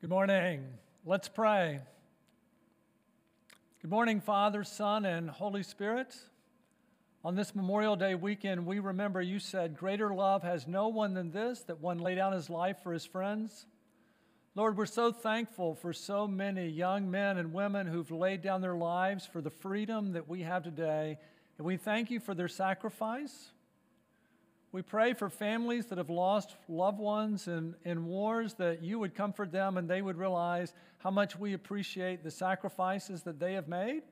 Good morning. Let's pray. Good morning, Father, Son, and Holy Spirit. On this Memorial Day weekend, we remember you said, Greater love has no one than this, that one lay down his life for his friends. Lord, we're so thankful for so many young men and women who've laid down their lives for the freedom that we have today. And we thank you for their sacrifice. We pray for families that have lost loved ones in, in wars that you would comfort them and they would realize how much we appreciate the sacrifices that they have made.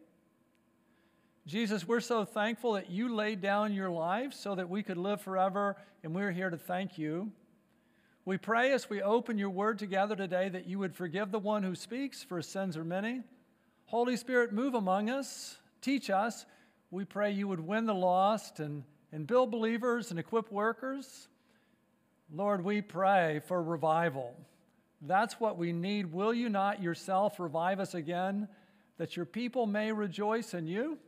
Jesus, we're so thankful that you laid down your life so that we could live forever, and we're here to thank you. We pray as we open your word together today that you would forgive the one who speaks, for his sins are many. Holy Spirit, move among us, teach us. We pray you would win the lost and and build believers and equip workers. Lord, we pray for revival. That's what we need. Will you not yourself revive us again, that your people may rejoice in you?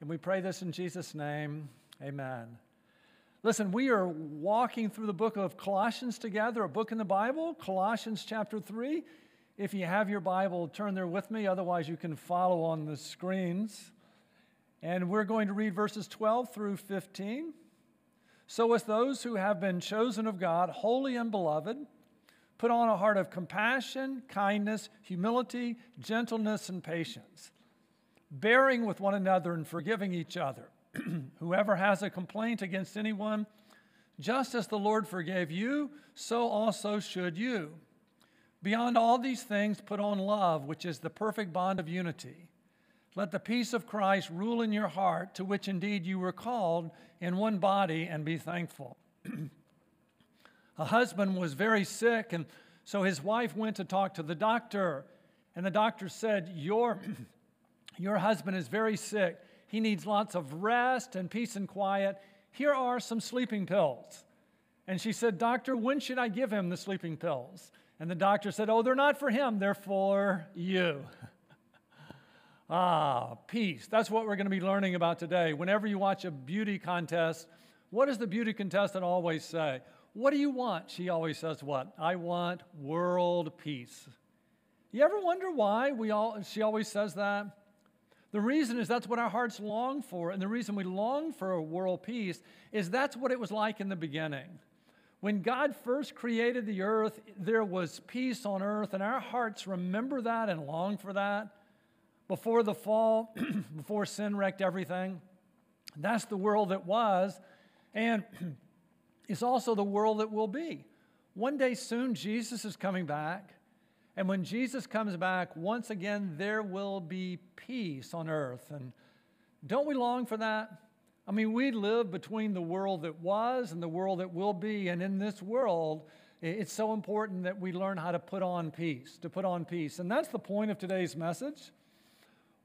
And we pray this in Jesus' name. Amen. Listen, we are walking through the book of Colossians together, a book in the Bible, Colossians chapter 3. If you have your Bible, turn there with me. Otherwise, you can follow on the screens. And we're going to read verses 12 through 15. So, as those who have been chosen of God, holy and beloved, put on a heart of compassion, kindness, humility, gentleness, and patience, bearing with one another and forgiving each other. Whoever has a complaint against anyone, just as the Lord forgave you, so also should you. Beyond all these things, put on love, which is the perfect bond of unity. Let the peace of Christ rule in your heart, to which indeed you were called in one body, and be thankful. a husband was very sick, and so his wife went to talk to the doctor. And the doctor said, Your, your husband is very sick. He needs lots of rest and peace and quiet. Here are some sleeping pills. And she said, Doctor, when should I give him the sleeping pills? And the doctor said, Oh, they're not for him, they're for you. Ah, peace. That's what we're going to be learning about today. Whenever you watch a beauty contest, what does the beauty contestant always say? What do you want? She always says what? I want world peace. You ever wonder why we all she always says that? The reason is that's what our hearts long for, and the reason we long for world peace is that's what it was like in the beginning. When God first created the earth, there was peace on earth, and our hearts remember that and long for that before the fall, before sin wrecked everything. That's the world that was, and it's also the world that will be. One day soon, Jesus is coming back. And when Jesus comes back, once again, there will be peace on earth. And don't we long for that? I mean, we live between the world that was and the world that will be. And in this world, it's so important that we learn how to put on peace, to put on peace. And that's the point of today's message.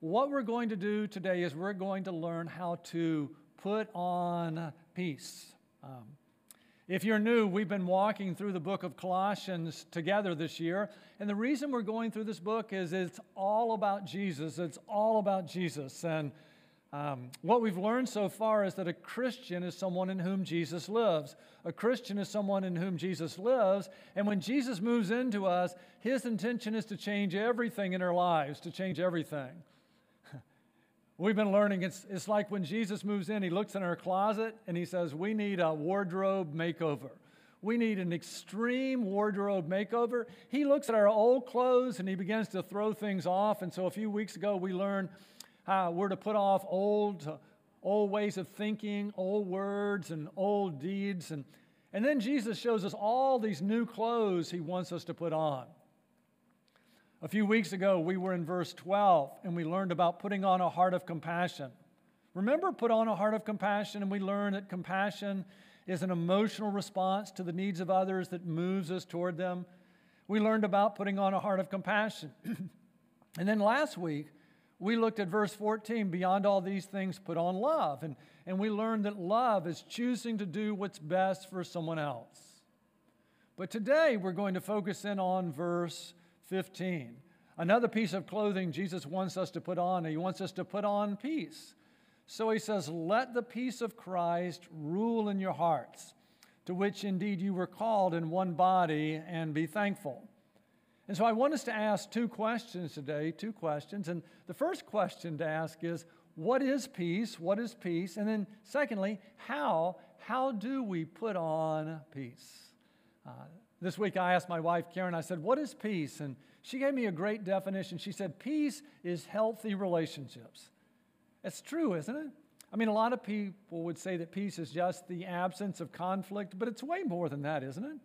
What we're going to do today is we're going to learn how to put on peace. Um, if you're new, we've been walking through the book of Colossians together this year. And the reason we're going through this book is it's all about Jesus. It's all about Jesus. And um, what we've learned so far is that a Christian is someone in whom Jesus lives. A Christian is someone in whom Jesus lives. And when Jesus moves into us, his intention is to change everything in our lives, to change everything. We've been learning it's, it's like when Jesus moves in, he looks in our closet and he says, We need a wardrobe makeover. We need an extreme wardrobe makeover. He looks at our old clothes and he begins to throw things off. And so a few weeks ago, we learned how we're to put off old, old ways of thinking, old words, and old deeds. And, and then Jesus shows us all these new clothes he wants us to put on. A few weeks ago, we were in verse 12 and we learned about putting on a heart of compassion. Remember, put on a heart of compassion, and we learned that compassion is an emotional response to the needs of others that moves us toward them. We learned about putting on a heart of compassion. and then last week, we looked at verse 14 beyond all these things, put on love. And, and we learned that love is choosing to do what's best for someone else. But today, we're going to focus in on verse 15. Another piece of clothing Jesus wants us to put on, he wants us to put on peace. So he says, Let the peace of Christ rule in your hearts, to which indeed you were called in one body, and be thankful. And so I want us to ask two questions today, two questions. And the first question to ask is what is peace? What is peace? And then secondly, how how do we put on peace? Uh, this week I asked my wife Karen, I said, What is peace? And she gave me a great definition. She said, Peace is healthy relationships. It's true, isn't it? I mean, a lot of people would say that peace is just the absence of conflict, but it's way more than that, isn't it?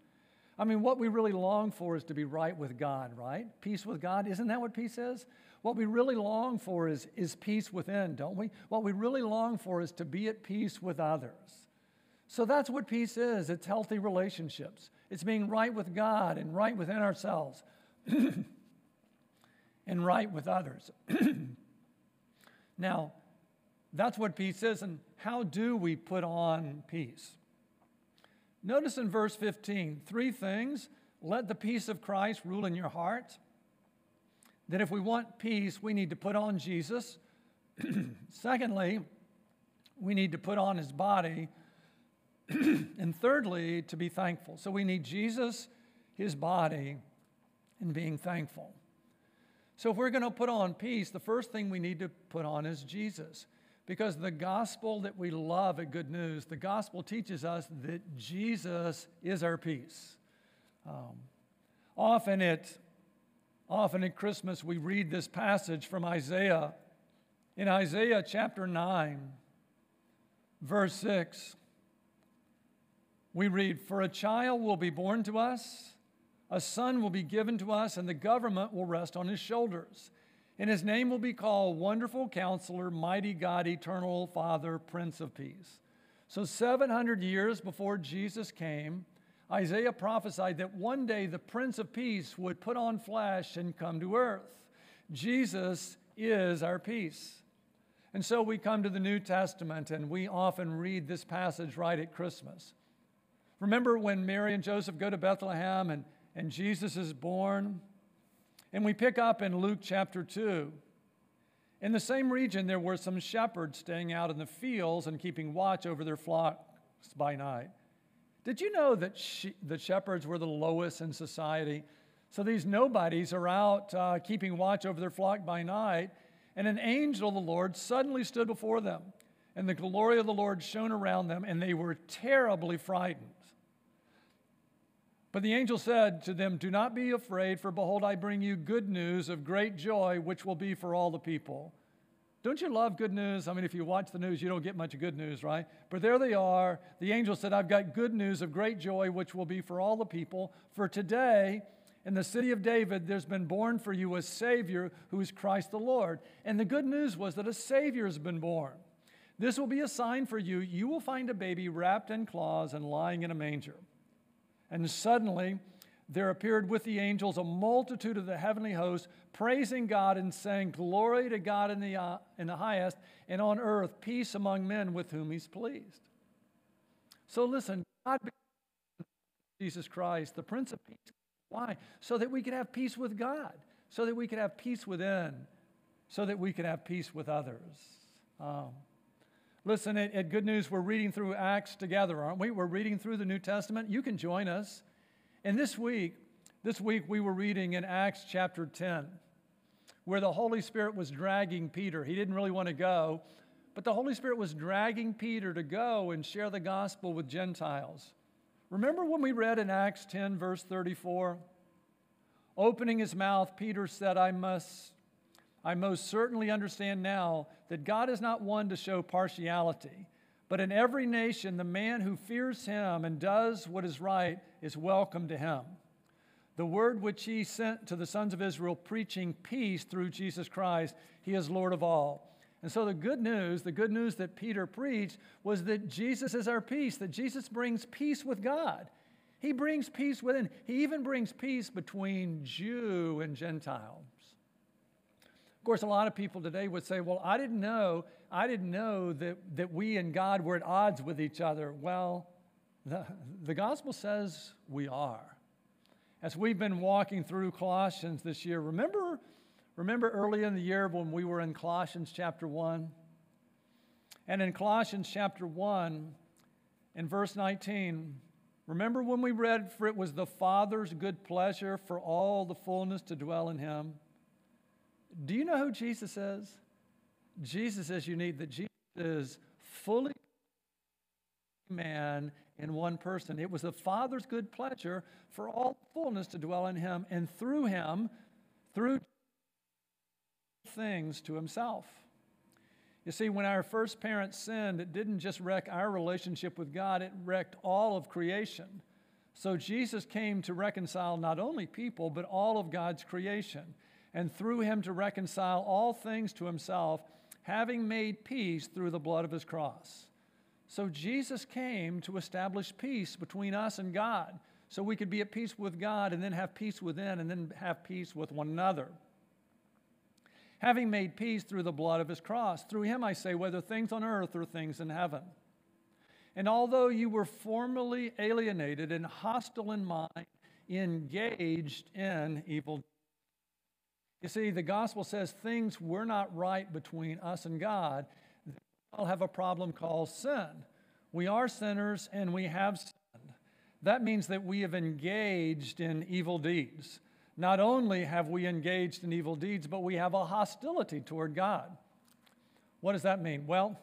I mean, what we really long for is to be right with God, right? Peace with God. Isn't that what peace is? What we really long for is, is peace within, don't we? What we really long for is to be at peace with others. So that's what peace is it's healthy relationships, it's being right with God and right within ourselves and right with others. now, that's what peace is, and how do we put on peace? Notice in verse 15 three things. Let the peace of Christ rule in your heart. That if we want peace, we need to put on Jesus. Secondly, we need to put on his body. and thirdly, to be thankful. So we need Jesus, his body, and being thankful. So if we're going to put on peace, the first thing we need to put on is Jesus. Because the gospel that we love at Good News, the gospel teaches us that Jesus is our peace. Um, often, at, often at Christmas, we read this passage from Isaiah. In Isaiah chapter 9, verse 6, we read, For a child will be born to us, a son will be given to us, and the government will rest on his shoulders and his name will be called Wonderful Counselor, Mighty God, Eternal Father, Prince of Peace. So, 700 years before Jesus came, Isaiah prophesied that one day the Prince of Peace would put on flesh and come to earth. Jesus is our peace. And so we come to the New Testament and we often read this passage right at Christmas. Remember when Mary and Joseph go to Bethlehem and, and Jesus is born? And we pick up in Luke chapter 2. In the same region, there were some shepherds staying out in the fields and keeping watch over their flocks by night. Did you know that she, the shepherds were the lowest in society? So these nobodies are out uh, keeping watch over their flock by night, and an angel of the Lord suddenly stood before them, and the glory of the Lord shone around them, and they were terribly frightened. But the angel said to them, Do not be afraid, for behold, I bring you good news of great joy, which will be for all the people. Don't you love good news? I mean, if you watch the news, you don't get much good news, right? But there they are. The angel said, I've got good news of great joy, which will be for all the people. For today, in the city of David, there's been born for you a Savior who is Christ the Lord. And the good news was that a Savior has been born. This will be a sign for you. You will find a baby wrapped in cloths and lying in a manger. And suddenly there appeared with the angels a multitude of the heavenly hosts, praising God and saying, Glory to God in the, uh, in the highest, and on earth peace among men with whom he's pleased. So listen, God, Jesus Christ, the Prince of Peace. Why? So that we could have peace with God, so that we could have peace within, so that we could have peace with others. Um, Listen, at, at, Good News, we're reading through Acts together, aren't we? We're reading through the New Testament. You can join us. And this week, this week we were reading in Acts chapter 10, where the Holy Spirit was dragging Peter. He didn't really want to go, but the Holy Spirit was dragging Peter to go and share the gospel with Gentiles. Remember when we read in Acts 10, verse 34? Opening his mouth, Peter said, I must I most certainly understand now that God is not one to show partiality, but in every nation, the man who fears him and does what is right is welcome to him. The word which he sent to the sons of Israel, preaching peace through Jesus Christ, he is Lord of all. And so, the good news, the good news that Peter preached, was that Jesus is our peace, that Jesus brings peace with God. He brings peace within. He even brings peace between Jew and Gentile course, a lot of people today would say, well, I didn't know, I didn't know that, that we and God were at odds with each other. Well, the, the gospel says we are. As we've been walking through Colossians this year, remember, remember early in the year when we were in Colossians chapter 1? And in Colossians chapter 1, in verse 19, Remember when we read, For it was the Father's good pleasure for all the fullness to dwell in him? Do you know who Jesus is? Jesus is unique, that Jesus is fully man in one person. It was the Father's good pleasure for all fullness to dwell in him, and through him, through things to himself. You see, when our first parents sinned, it didn't just wreck our relationship with God, it wrecked all of creation. So Jesus came to reconcile not only people, but all of God's creation, and through him to reconcile all things to himself, having made peace through the blood of his cross. So Jesus came to establish peace between us and God, so we could be at peace with God and then have peace within and then have peace with one another. Having made peace through the blood of his cross, through him I say, whether things on earth or things in heaven. And although you were formerly alienated and hostile in mind, engaged in evil. You see, the gospel says things were not right between us and God, all have a problem called sin. We are sinners and we have sinned. That means that we have engaged in evil deeds. Not only have we engaged in evil deeds, but we have a hostility toward God. What does that mean? Well,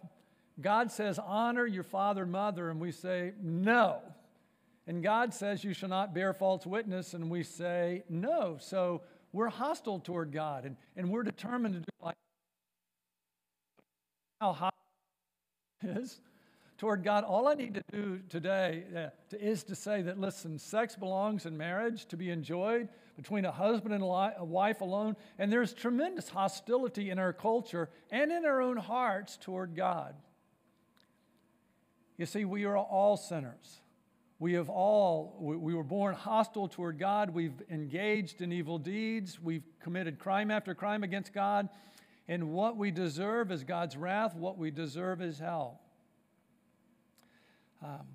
God says, honor your father and mother, and we say, no. And God says, you shall not bear false witness, and we say, no. So we're hostile toward God, and, and we're determined to do like how hostile is toward God. All I need to do today uh, is to say that, listen, sex belongs in marriage to be enjoyed between a husband and a wife alone. And there's tremendous hostility in our culture and in our own hearts toward God. You see, we are all sinners. We have all, we were born hostile toward God. We've engaged in evil deeds. We've committed crime after crime against God. And what we deserve is God's wrath, what we deserve is hell. Um,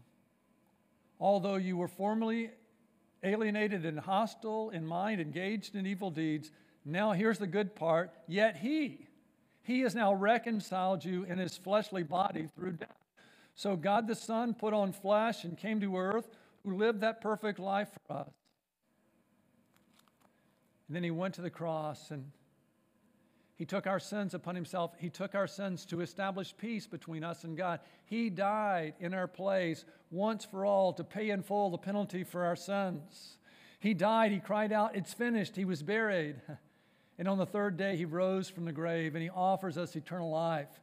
although you were formerly alienated and hostile in mind, engaged in evil deeds, now here's the good part yet He, He has now reconciled you in His fleshly body through death. So God the Son put on flesh and came to earth, who lived that perfect life for us. And then He went to the cross and he took our sins upon himself. He took our sins to establish peace between us and God. He died in our place once for all to pay in full the penalty for our sins. He died. He cried out, It's finished. He was buried. And on the third day, he rose from the grave and he offers us eternal life.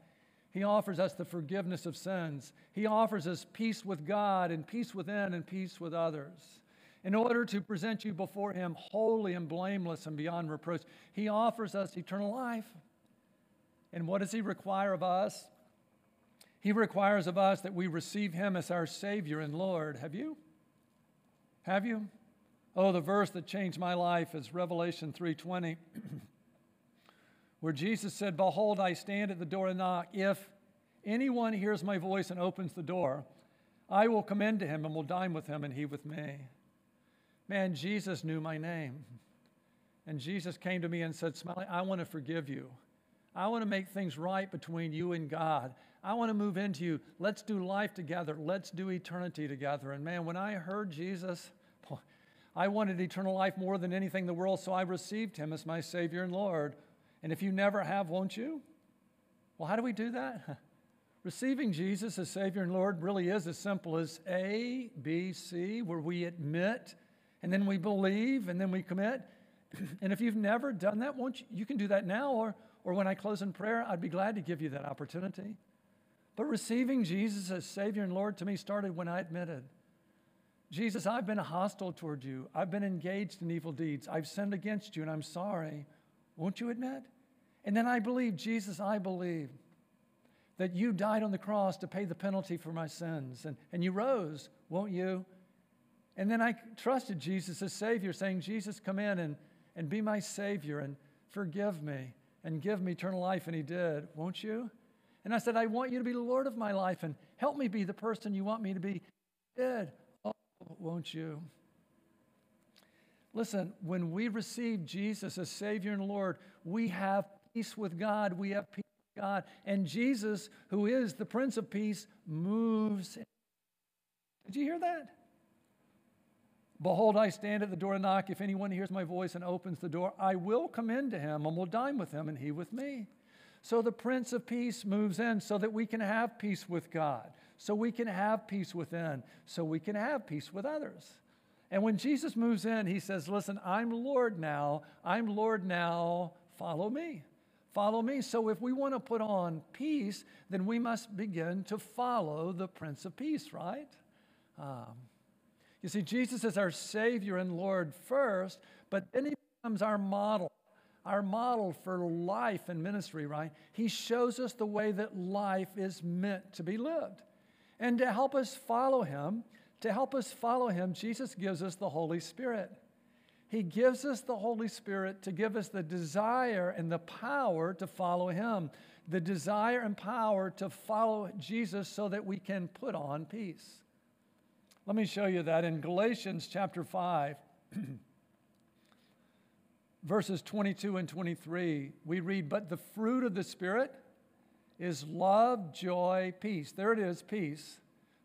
He offers us the forgiveness of sins. He offers us peace with God and peace within and peace with others in order to present you before Him holy and blameless and beyond reproach. He offers us eternal life. And what does He require of us? He requires of us that we receive Him as our Savior and Lord. Have you? Have you? Oh, the verse that changed my life is Revelation 3:20, where Jesus said, "Behold, I stand at the door and knock. If anyone hears my voice and opens the door, I will come in to him and will dine with him and he with me." Man, Jesus knew my name. And Jesus came to me and said, Smiley, I want to forgive you. I want to make things right between you and God. I want to move into you. Let's do life together. Let's do eternity together. And man, when I heard Jesus, I wanted eternal life more than anything in the world, so I received him as my Savior and Lord. And if you never have, won't you? Well, how do we do that? Receiving Jesus as Savior and Lord really is as simple as A, B, C, where we admit and then we believe, and then we commit. and if you've never done that, won't you, you can do that now, or, or when I close in prayer, I'd be glad to give you that opportunity. But receiving Jesus as Savior and Lord to me started when I admitted, Jesus, I've been hostile toward you. I've been engaged in evil deeds. I've sinned against you, and I'm sorry. Won't you admit? And then I believe, Jesus, I believe that you died on the cross to pay the penalty for my sins, and, and you rose. Won't you? And then I trusted Jesus as Savior, saying, Jesus, come in and, and be my Savior and forgive me and give me eternal life. And He did, won't you? And I said, I want you to be the Lord of my life and help me be the person you want me to be. He did. Oh, won't you? Listen, when we receive Jesus as Savior and Lord, we have peace with God. We have peace with God. And Jesus, who is the Prince of Peace, moves. Did you hear that? Behold, I stand at the door and knock. If anyone hears my voice and opens the door, I will come in to him and will dine with him and he with me. So the Prince of Peace moves in so that we can have peace with God, so we can have peace within, so we can have peace with others. And when Jesus moves in, he says, Listen, I'm Lord now. I'm Lord now. Follow me. Follow me. So if we want to put on peace, then we must begin to follow the Prince of Peace, right? Um, you see, Jesus is our Savior and Lord first, but then He becomes our model, our model for life and ministry, right? He shows us the way that life is meant to be lived. And to help us follow Him, to help us follow Him, Jesus gives us the Holy Spirit. He gives us the Holy Spirit to give us the desire and the power to follow Him, the desire and power to follow Jesus so that we can put on peace. Let me show you that in Galatians chapter 5, verses 22 and 23. We read, But the fruit of the Spirit is love, joy, peace. There it is, peace.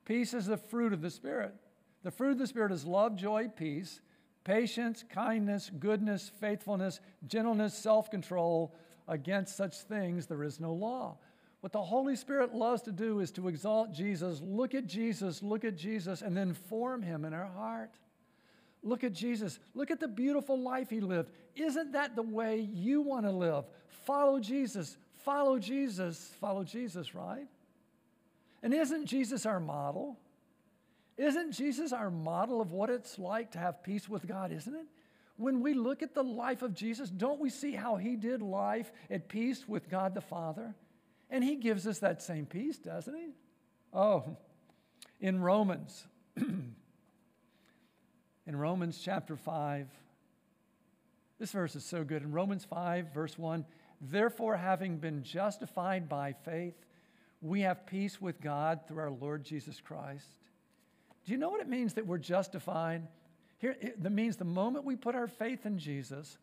Peace is the fruit of the Spirit. The fruit of the Spirit is love, joy, peace, patience, kindness, goodness, faithfulness, gentleness, self control. Against such things there is no law. What the Holy Spirit loves to do is to exalt Jesus, look at Jesus, look at Jesus, and then form him in our heart. Look at Jesus. Look at the beautiful life he lived. Isn't that the way you want to live? Follow Jesus, follow Jesus, follow Jesus, right? And isn't Jesus our model? Isn't Jesus our model of what it's like to have peace with God, isn't it? When we look at the life of Jesus, don't we see how he did life at peace with God the Father? And he gives us that same peace, doesn't he? Oh, in Romans, in Romans chapter 5, this verse is so good. In Romans 5, verse 1, therefore, having been justified by faith, we have peace with God through our Lord Jesus Christ. Do you know what it means that we're justified? Here, it means the moment we put our faith in Jesus,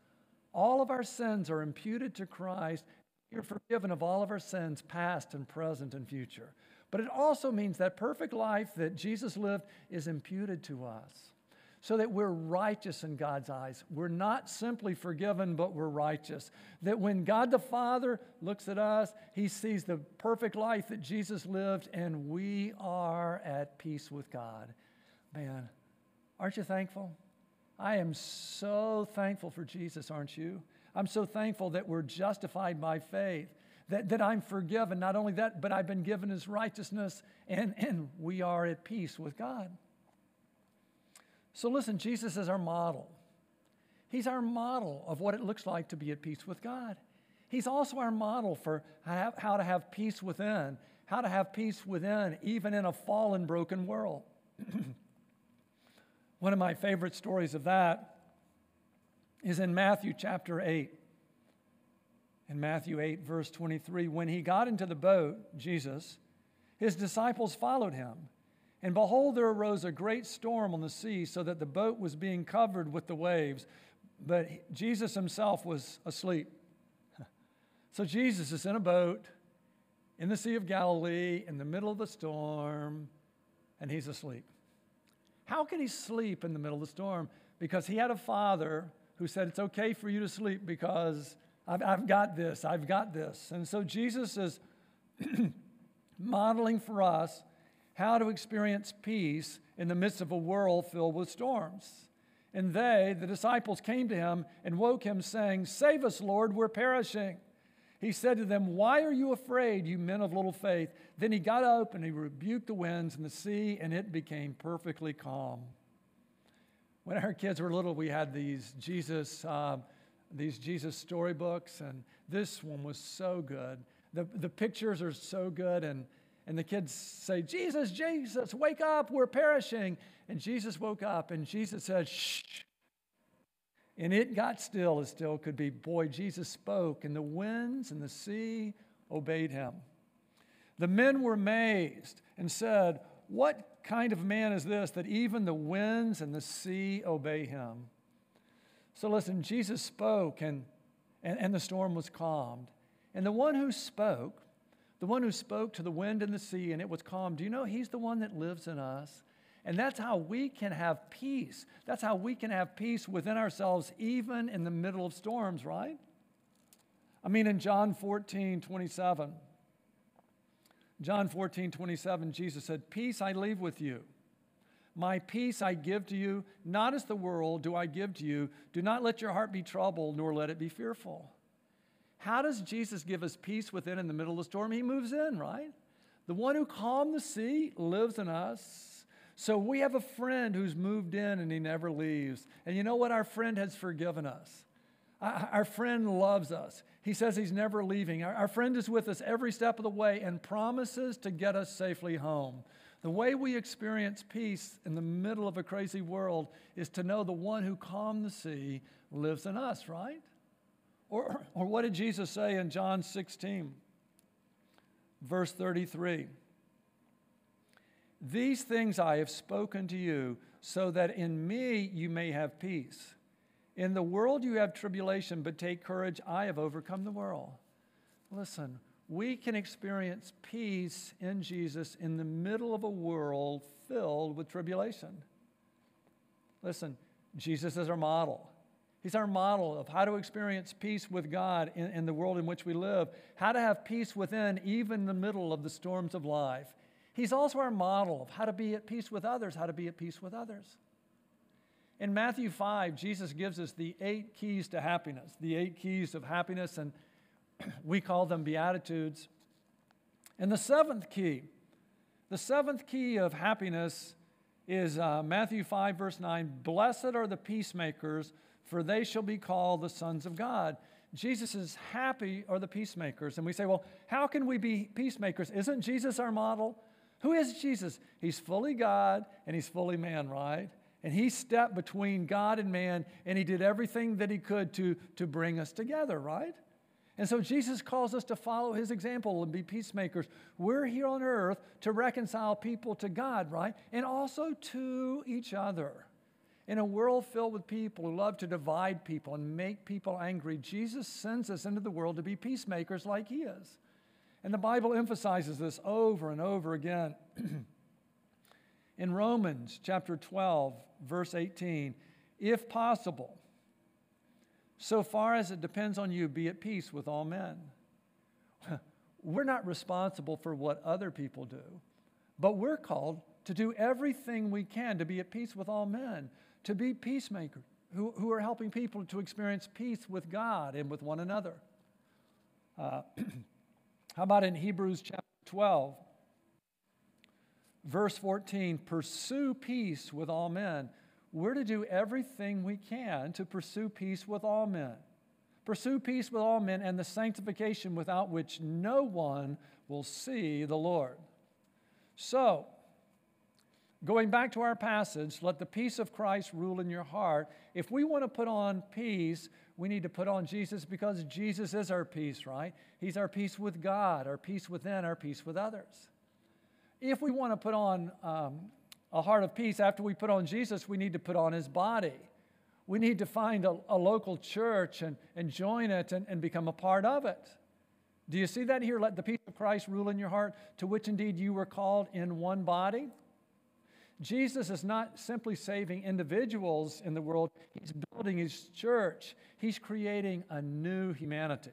all of our sins are imputed to Christ, you're forgiven of all of our sins, past and present and future. But it also means that perfect life that Jesus lived is imputed to us so that we're righteous in God's eyes. We're not simply forgiven, but we're righteous. That when God the Father looks at us, he sees the perfect life that Jesus lived, and we are at peace with God. Man, aren't you thankful? I am so thankful for Jesus, aren't you? I'm so thankful that we're justified by faith, that, that I'm forgiven. Not only that, but I've been given his righteousness, and, and we are at peace with God. So listen, Jesus is our model. He's our model of what it looks like to be at peace with God. He's also our model for how to have peace within, how to have peace within, even in a fallen, broken world. One of my favorite stories of that is in Matthew chapter 8. In Matthew 8, verse 23, when he got into the boat, Jesus, his disciples followed him. And behold, there arose a great storm on the sea, so that the boat was being covered with the waves, but Jesus himself was asleep. So Jesus is in a boat in the Sea of Galilee in the middle of the storm, and he's asleep. How can he sleep in the middle of the storm? Because he had a father who said, It's okay for you to sleep because I've, I've got this, I've got this. And so Jesus is modeling for us how to experience peace in the midst of a world filled with storms. And they, the disciples, came to him and woke him, saying, Save us, Lord, we're perishing. He said to them, Why are you afraid, you men of little faith? Then he got up and he rebuked the winds and the sea, and it became perfectly calm. When our kids were little, we had these Jesus, uh, these Jesus storybooks, and this one was so good. The, the pictures are so good, and, and the kids say, Jesus, Jesus, wake up, we're perishing. And Jesus woke up, and Jesus said, Shh. And it got still as still could be. Boy, Jesus spoke, and the winds and the sea obeyed him. The men were amazed and said, What kind of man is this that even the winds and the sea obey him? So listen, Jesus spoke and, and, and the storm was calmed. And the one who spoke, the one who spoke to the wind and the sea and it was calm, do you know he's the one that lives in us? And that's how we can have peace. That's how we can have peace within ourselves, even in the middle of storms, right? I mean, in John 14, 27, John 14, 27, Jesus said, Peace I leave with you. My peace I give to you, not as the world do I give to you. Do not let your heart be troubled, nor let it be fearful. How does Jesus give us peace within in the middle of the storm? He moves in, right? The one who calmed the sea lives in us. So we have a friend who's moved in and he never leaves. And you know what? Our friend has forgiven us. Our friend loves us. He says he's never leaving. Our friend is with us every step of the way and promises to get us safely home. The way we experience peace in the middle of a crazy world is to know the one who calmed the sea lives in us, right? Or, or what did Jesus say in John 16, verse 33? These things I have spoken to you, so that in me you may have peace. In the world you have tribulation, but take courage, I have overcome the world. Listen, we can experience peace in Jesus in the middle of a world filled with tribulation. Listen, Jesus is our model. He's our model of how to experience peace with God in, in, the world in which we live, how to have peace within, even in the middle of the storms of life. He's also our model of how to be at peace with others, how to be at peace with others. In Matthew 5, Jesus gives us the eight keys to happiness, the eight keys of happiness, and we call them Beatitudes. And the seventh key, the seventh key of happiness is uh, Matthew 5, verse 9 Blessed are the peacemakers for they shall be called the sons of God. Jesus is happy are the peacemakers. And we say, well, how can we be peacemakers? Isn't Jesus our model? Who is Jesus? He's fully God and he's fully man, right? And he stepped between God and man and he did everything that he could to, to bring us together, right? And so Jesus calls us to follow his example and be peacemakers. We're here on earth to reconcile people to God, right? And also to each other. In a world filled with people who love to divide people and make people angry, Jesus sends us into the world to be peacemakers like he is. And the Bible emphasizes this over and over again. In Romans chapter 12, verse 18, if possible, so far as it depends on you, be at peace with all men. We're not responsible for what other people do, but we're called to do everything we can to be at peace with all men to be peacemakers who, who are helping people to experience peace with God and with one another. Uh, how about in Hebrews chapter 12, verse 14? Pursue peace with all men. We're to do everything we can to pursue peace with all men. Pursue peace with all men and the sanctification without which no one will see the Lord. So, Going back to our passage, let the peace of Christ rule in your heart. If we want to put on peace, we need to put on Jesus because Jesus is our peace, right? He's our peace with God, our peace within, our peace with others. If we want to put on um, a heart of peace after we put on Jesus, we need to put on his body. We need to find a, a local church and, and join it and, and become a part of it. Do you see that here? Let the peace of Christ rule in your heart, to which indeed you were called in one body. Jesus is not simply saving individuals in the world, he's building his church. He's creating a new humanity.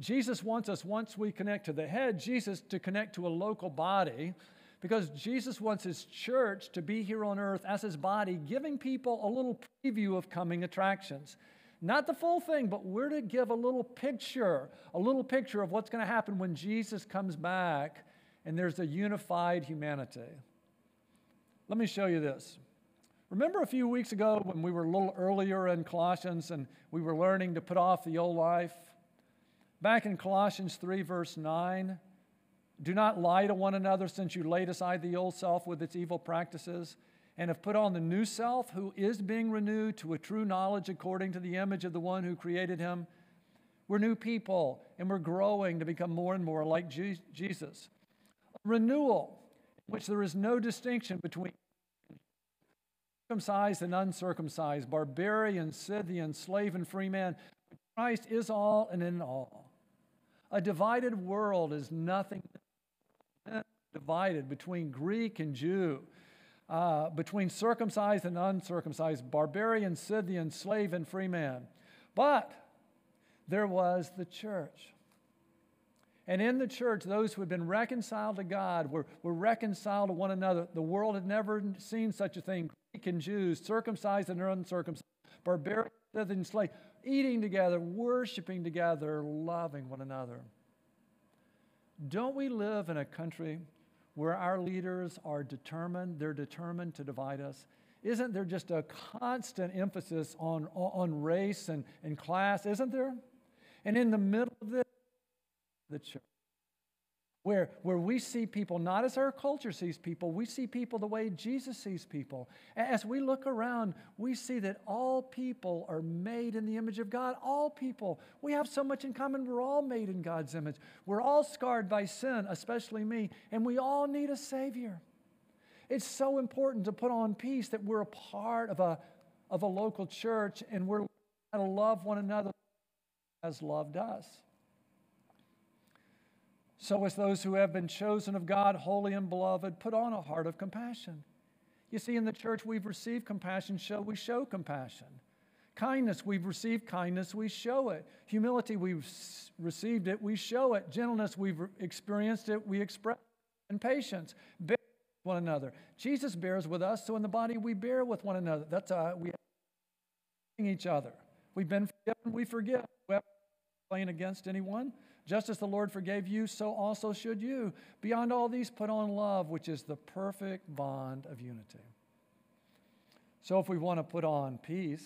Jesus wants us, once we connect to the head, Jesus to connect to a local body because Jesus wants his church to be here on earth as his body, giving people a little preview of coming attractions. Not the full thing, but we're to give a little picture, a little picture of what's going to happen when Jesus comes back and there's a unified humanity. Let me show you this. Remember a few weeks ago when we were a little earlier in Colossians and we were learning to put off the old life? Back in Colossians 3, verse 9, do not lie to one another since you laid aside the old self with its evil practices and have put on the new self who is being renewed to a true knowledge according to the image of the one who created him. We're new people and we're growing to become more and more like Jesus. Renewal which there is no distinction between circumcised and uncircumcised, barbarian, Scythian, slave and free man. Christ is all and in all. A divided world is nothing divided between Greek and Jew. uh, between circumcised and uncircumcised, barbarian, Scythian, slave, and free man. But there was the church. And in the church, those who had been reconciled to God were, were reconciled to one another. The world had never seen such a thing. Greek and Jews, circumcised and uncircumcised, barbarian and slave, eating together, worshiping together, loving one another. Don't we live in a country where our leaders are determined, they're determined to divide us? Isn't there just a constant emphasis on, on race and, and class? Isn't there? And in the middle of this, the church. Where, where we see people not as our culture sees people, we see people the way Jesus sees people. As we look around, we see that all people are made in the image of God. All people. We have so much in common. We're all made in God's image. We're all scarred by sin, especially me, and we all need a Savior. It's so important to put on peace that we're a part of a, of a local church and we're to love one another as loved us. So, as those who have been chosen of God, holy and beloved, put on a heart of compassion. You see, in the church, we've received compassion, so we show compassion. Kindness, we've received kindness, we show it. Humility, we've received it, we show it. Gentleness, we've experienced it, we express it. And patience, bear one another. Jesus bears with us, so in the body we bear with one another. That's uh, we each other. We've been forgiven, we forgive. We have playing against anyone. Just as the Lord forgave you, so also should you. Beyond all these, put on love, which is the perfect bond of unity. So, if we want to put on peace,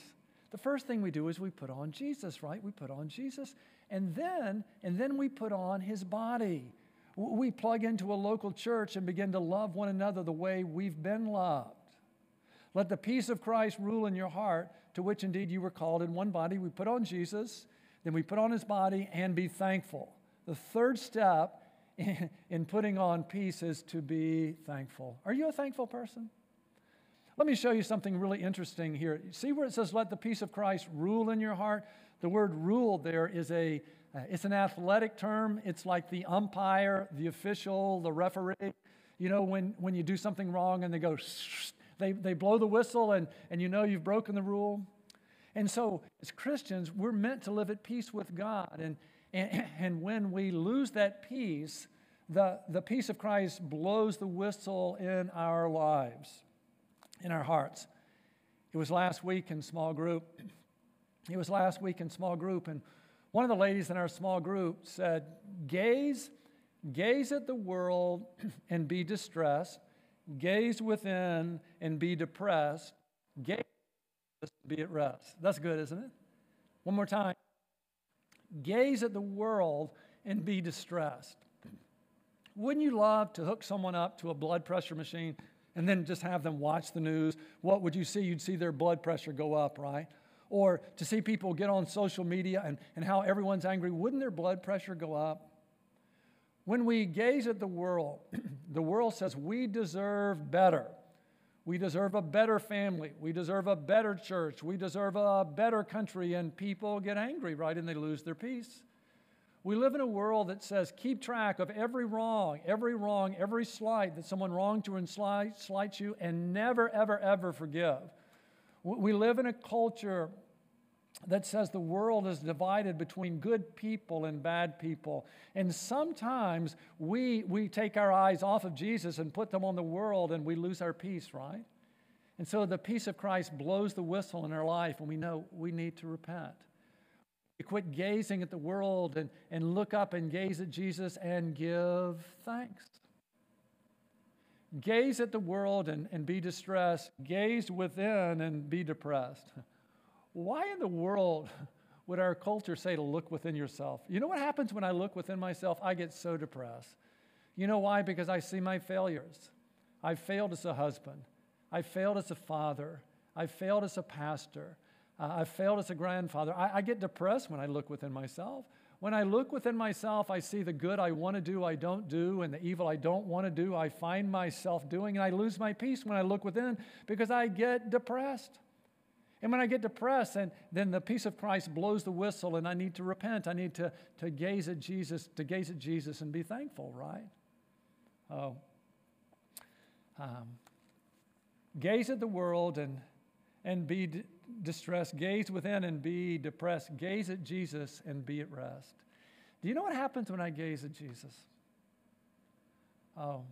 the first thing we do is we put on Jesus, right? We put on Jesus. And then, and then we put on his body. We plug into a local church and begin to love one another the way we've been loved. Let the peace of Christ rule in your heart, to which indeed you were called in one body. We put on Jesus then we put on his body and be thankful. The third step in, in putting on peace is to be thankful. Are you a thankful person? Let me show you something really interesting here. See where it says, let the peace of Christ rule in your heart? The word rule there is a, uh, it's an athletic term. It's like the umpire, the official, the referee. You know, when, when you do something wrong and they go, they, they blow the whistle and, and you know you've broken the rule. And so, as Christians, we're meant to live at peace with God. And, and, and when we lose that peace, the, the peace of Christ blows the whistle in our lives, in our hearts. It was last week in small group. It was last week in small group, and one of the ladies in our small group said, Gaze, gaze at the world and be distressed, gaze within and be depressed, gaze be at rest. That's good, isn't it? One more time. Gaze at the world and be distressed. Wouldn't you love to hook someone up to a blood pressure machine and then just have them watch the news? What would you see? You'd see their blood pressure go up, right? Or to see people get on social media and, and how everyone's angry. Wouldn't their blood pressure go up? When we gaze at the world, the world says we deserve better. We deserve a better family. We deserve a better church. We deserve a better country. And people get angry, right? And they lose their peace. We live in a world that says keep track of every wrong, every wrong, every slight that someone wronged you and slight, slights you, and never, ever, ever forgive. We live in a culture that says the world is divided between good people and bad people. And sometimes we, we take our eyes off of Jesus and put them on the world and we lose our peace, right? And so the peace of Christ blows the whistle in our life and we know we need to repent. We quit gazing at the world and, and look up and gaze at Jesus and give thanks. Gaze at the world and, and be distressed. Gaze within and be depressed. Why in the world would our culture say to look within yourself? You know what happens when I look within myself? I get so depressed. You know why? Because I see my failures. I failed as a husband. I failed as a father. I failed as a pastor. Uh, I failed as a grandfather. I, I get depressed when I look within myself. When I look within myself, I see the good I want to do, I don't do, and the evil I don't want to do, I find myself doing, and I lose my peace when I look within because I get depressed. And when I get depressed, and then the peace of Christ blows the whistle, and I need to repent. I need to, to gaze at Jesus, to gaze at Jesus and be thankful, right? Oh. Um, Gaze at the world and, and be d- distressed. Gaze within and be depressed. Gaze at Jesus and be at rest. Do you know what happens when I gaze at Jesus? Oh,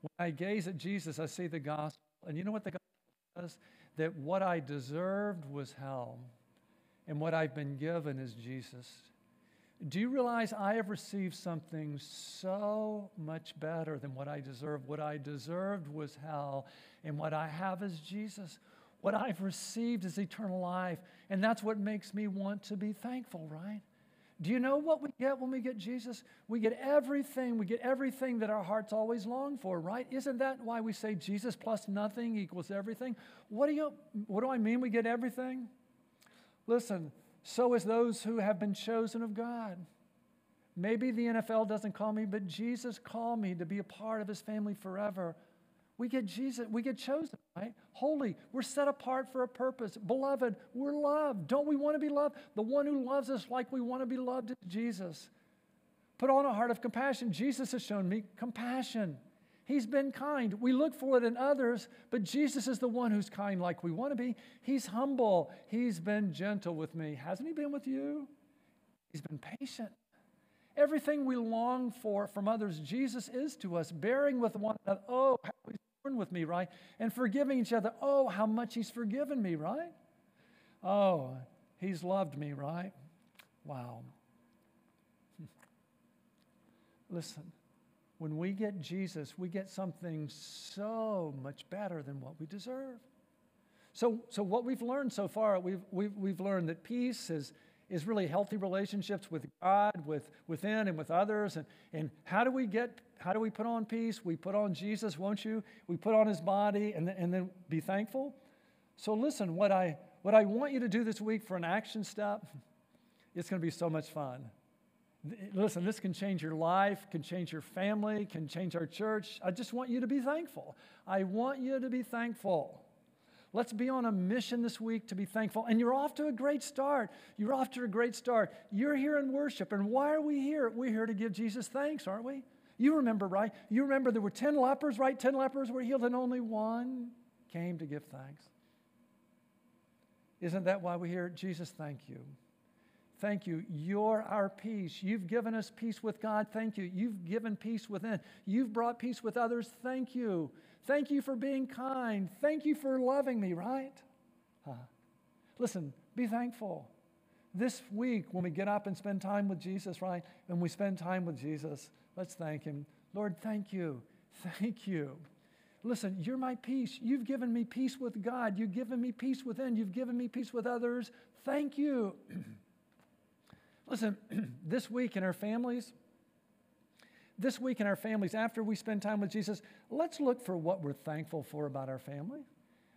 when I gaze at Jesus, I see the gospel. And you know what the gospel says? That what I deserved was hell, and what I've been given is Jesus. Do you realize I have received something so much better than what I deserved? What I deserved was hell, and what I have is Jesus. What I've received is eternal life, and that's what makes me want to be thankful, right? Do you know what we get when we get Jesus? We get everything. We get everything that our hearts always long for, right? Isn't that why we say Jesus plus nothing equals everything? What do you what do I mean we get everything? Listen, so is those who have been chosen of God. Maybe the NFL doesn't call me, but Jesus called me to be a part of his family forever. We get Jesus, we get chosen, right? Holy, we're set apart for a purpose. Beloved, we're loved. Don't we want to be loved? The one who loves us like we want to be loved is Jesus. Put on a heart of compassion. Jesus has shown me compassion. He's been kind. We look for it in others, but Jesus is the one who's kind like we want to be. He's humble. He's been gentle with me. Hasn't He been with you? He's been patient. Everything we long for from others, Jesus is to us, bearing with one another. Oh, how He's borne with me, right? And forgiving each other. Oh, how much He's forgiven me, right? Oh, He's loved me, right? Wow. Listen when we get Jesus, we get something so much better than what we deserve. So, so what we've learned so far, we've, we've, we've learned that peace is, is really healthy relationships with God, with within and with others. And, and how do we get, how do we put on peace? We put on Jesus, won't you? We put on his body and, and then be thankful. So listen, what I, what I want you to do this week for an action step, it's going to be so much fun. Listen, this can change your life, can change your family, can change our church. I just want you to be thankful. I want you to be thankful. Let's be on a mission this week to be thankful. And you're off to a great start. You're off to a great start. You're here in worship. And why are we here? We're here to give Jesus thanks, aren't we? You remember, right? You remember there were 10 lepers, right? 10 lepers were healed, and only one came to give thanks. Isn't that why we're here? Jesus, thank you. Thank you. You're our peace. You've given us peace with God. Thank you. You've given peace within. You've brought peace with others. Thank you. Thank you for being kind. Thank you for loving me, right? Huh. Listen, be thankful. This week, when we get up and spend time with Jesus, right? And we spend time with Jesus, let's thank Him. Lord, thank you. Thank you. Listen, you're my peace. You've given me peace with God. You've given me peace within. You've given me peace with others. Thank you. Listen, this week in our families, this week in our families, after we spend time with Jesus, let's look for what we're thankful for about our family.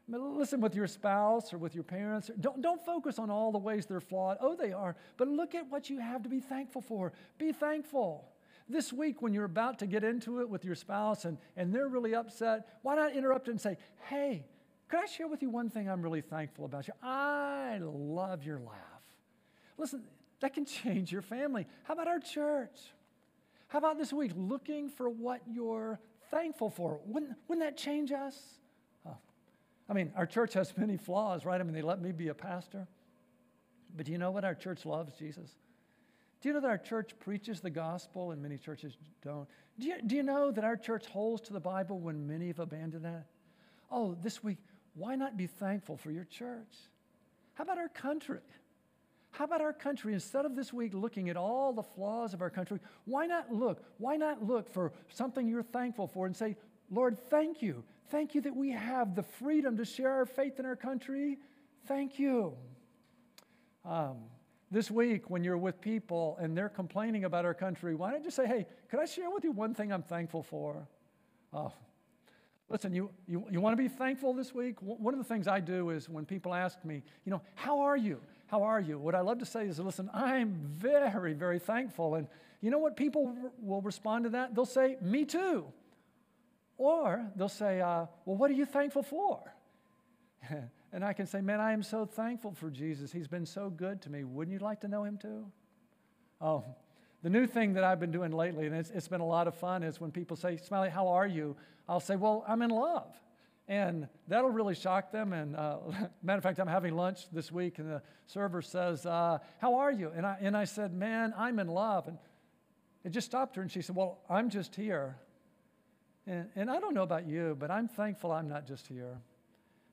I mean, listen with your spouse or with your parents. Don't, don't focus on all the ways they're flawed. Oh, they are. But look at what you have to be thankful for. Be thankful. This week, when you're about to get into it with your spouse and, and they're really upset, why not interrupt and say, Hey, could I share with you one thing I'm really thankful about you? I love your laugh. Listen, that can change your family. How about our church? How about this week looking for what you're thankful for? Wouldn't, wouldn't that change us? Oh. I mean, our church has many flaws, right? I mean, they let me be a pastor. But do you know what? Our church loves Jesus. Do you know that our church preaches the gospel and many churches don't? Do you, do you know that our church holds to the Bible when many have abandoned that? Oh, this week, why not be thankful for your church? How about our country? How about our country? Instead of this week looking at all the flaws of our country, why not look? Why not look for something you're thankful for and say, Lord, thank you. Thank you that we have the freedom to share our faith in our country. Thank you. Um, this week, when you're with people and they're complaining about our country, why don't you say, hey, could I share with you one thing I'm thankful for? Oh, listen, you, you, you want to be thankful this week? One of the things I do is when people ask me, you know, how are you? How are you? What I love to say is, listen, I'm very, very thankful. And you know what people will respond to that? They'll say, me too. Or they'll say, uh, well, what are you thankful for? and I can say, man, I am so thankful for Jesus. He's been so good to me. Wouldn't you like to know him too? Oh, the new thing that I've been doing lately, and it's, it's been a lot of fun, is when people say, Smiley, how are you? I'll say, well, I'm in love. And that'll really shock them. And uh, matter of fact, I'm having lunch this week, and the server says, uh, How are you? And I, and I said, Man, I'm in love. And it just stopped her, and she said, Well, I'm just here. And, and I don't know about you, but I'm thankful I'm not just here.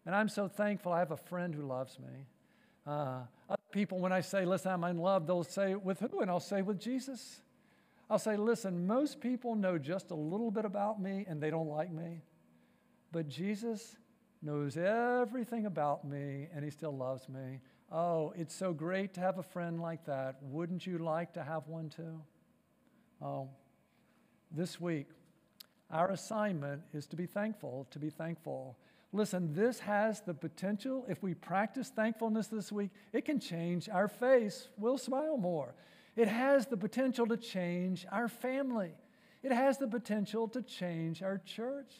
And I'm so thankful I have a friend who loves me. Uh, other people, when I say, Listen, I'm in love, they'll say, With who? And I'll say, With Jesus. I'll say, Listen, most people know just a little bit about me and they don't like me. But Jesus knows everything about me and he still loves me. Oh, it's so great to have a friend like that. Wouldn't you like to have one too? Oh, this week, our assignment is to be thankful, to be thankful. Listen, this has the potential, if we practice thankfulness this week, it can change our face. We'll smile more. It has the potential to change our family. It has the potential to change our church.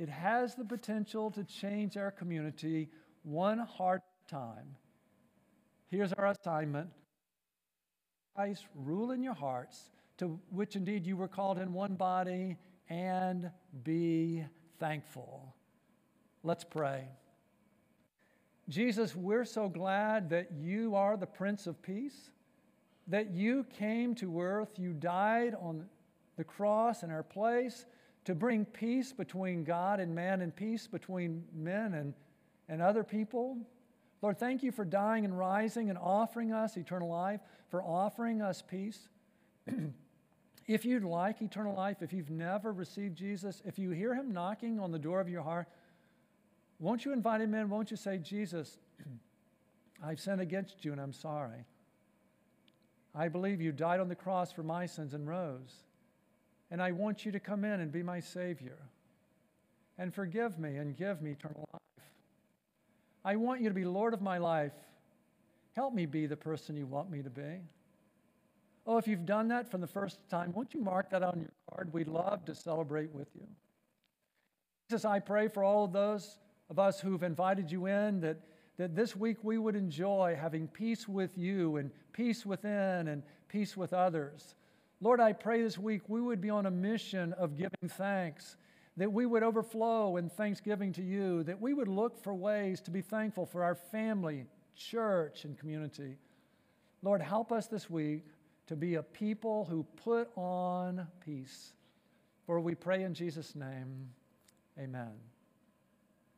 It has the potential to change our community one heart at a time. Here's our assignment Christ rule in your hearts, to which indeed you were called in one body, and be thankful. Let's pray. Jesus, we're so glad that you are the Prince of Peace, that you came to earth, you died on the cross in our place to bring peace between God and man and peace between men and, and other people. Lord, thank you for dying and rising and offering us eternal life, for offering us peace. if you'd like eternal life, if you've never received Jesus, if you hear him knocking on the door of your heart, won't you invite him in? Won't you say, Jesus, I've sinned against you and I'm sorry. I believe you died on the cross for my sins and rose and I want you to come in and be my Savior and forgive me and give me eternal life. I want you to be Lord of my life. Help me be the person you want me to be. Oh, if you've done that from the first time, won't you mark that on your card? We'd love to celebrate with you. Jesus, I pray for all of those of us who've invited you in that, that this week we would enjoy having peace with you and peace within and peace with others. Lord, I pray this week we would be on a mission of giving thanks, that we would overflow in thanksgiving to you, that we would look for ways to be thankful for our family, church, and community. Lord, help us this week to be a people who put on peace. For we pray in Jesus' name, amen.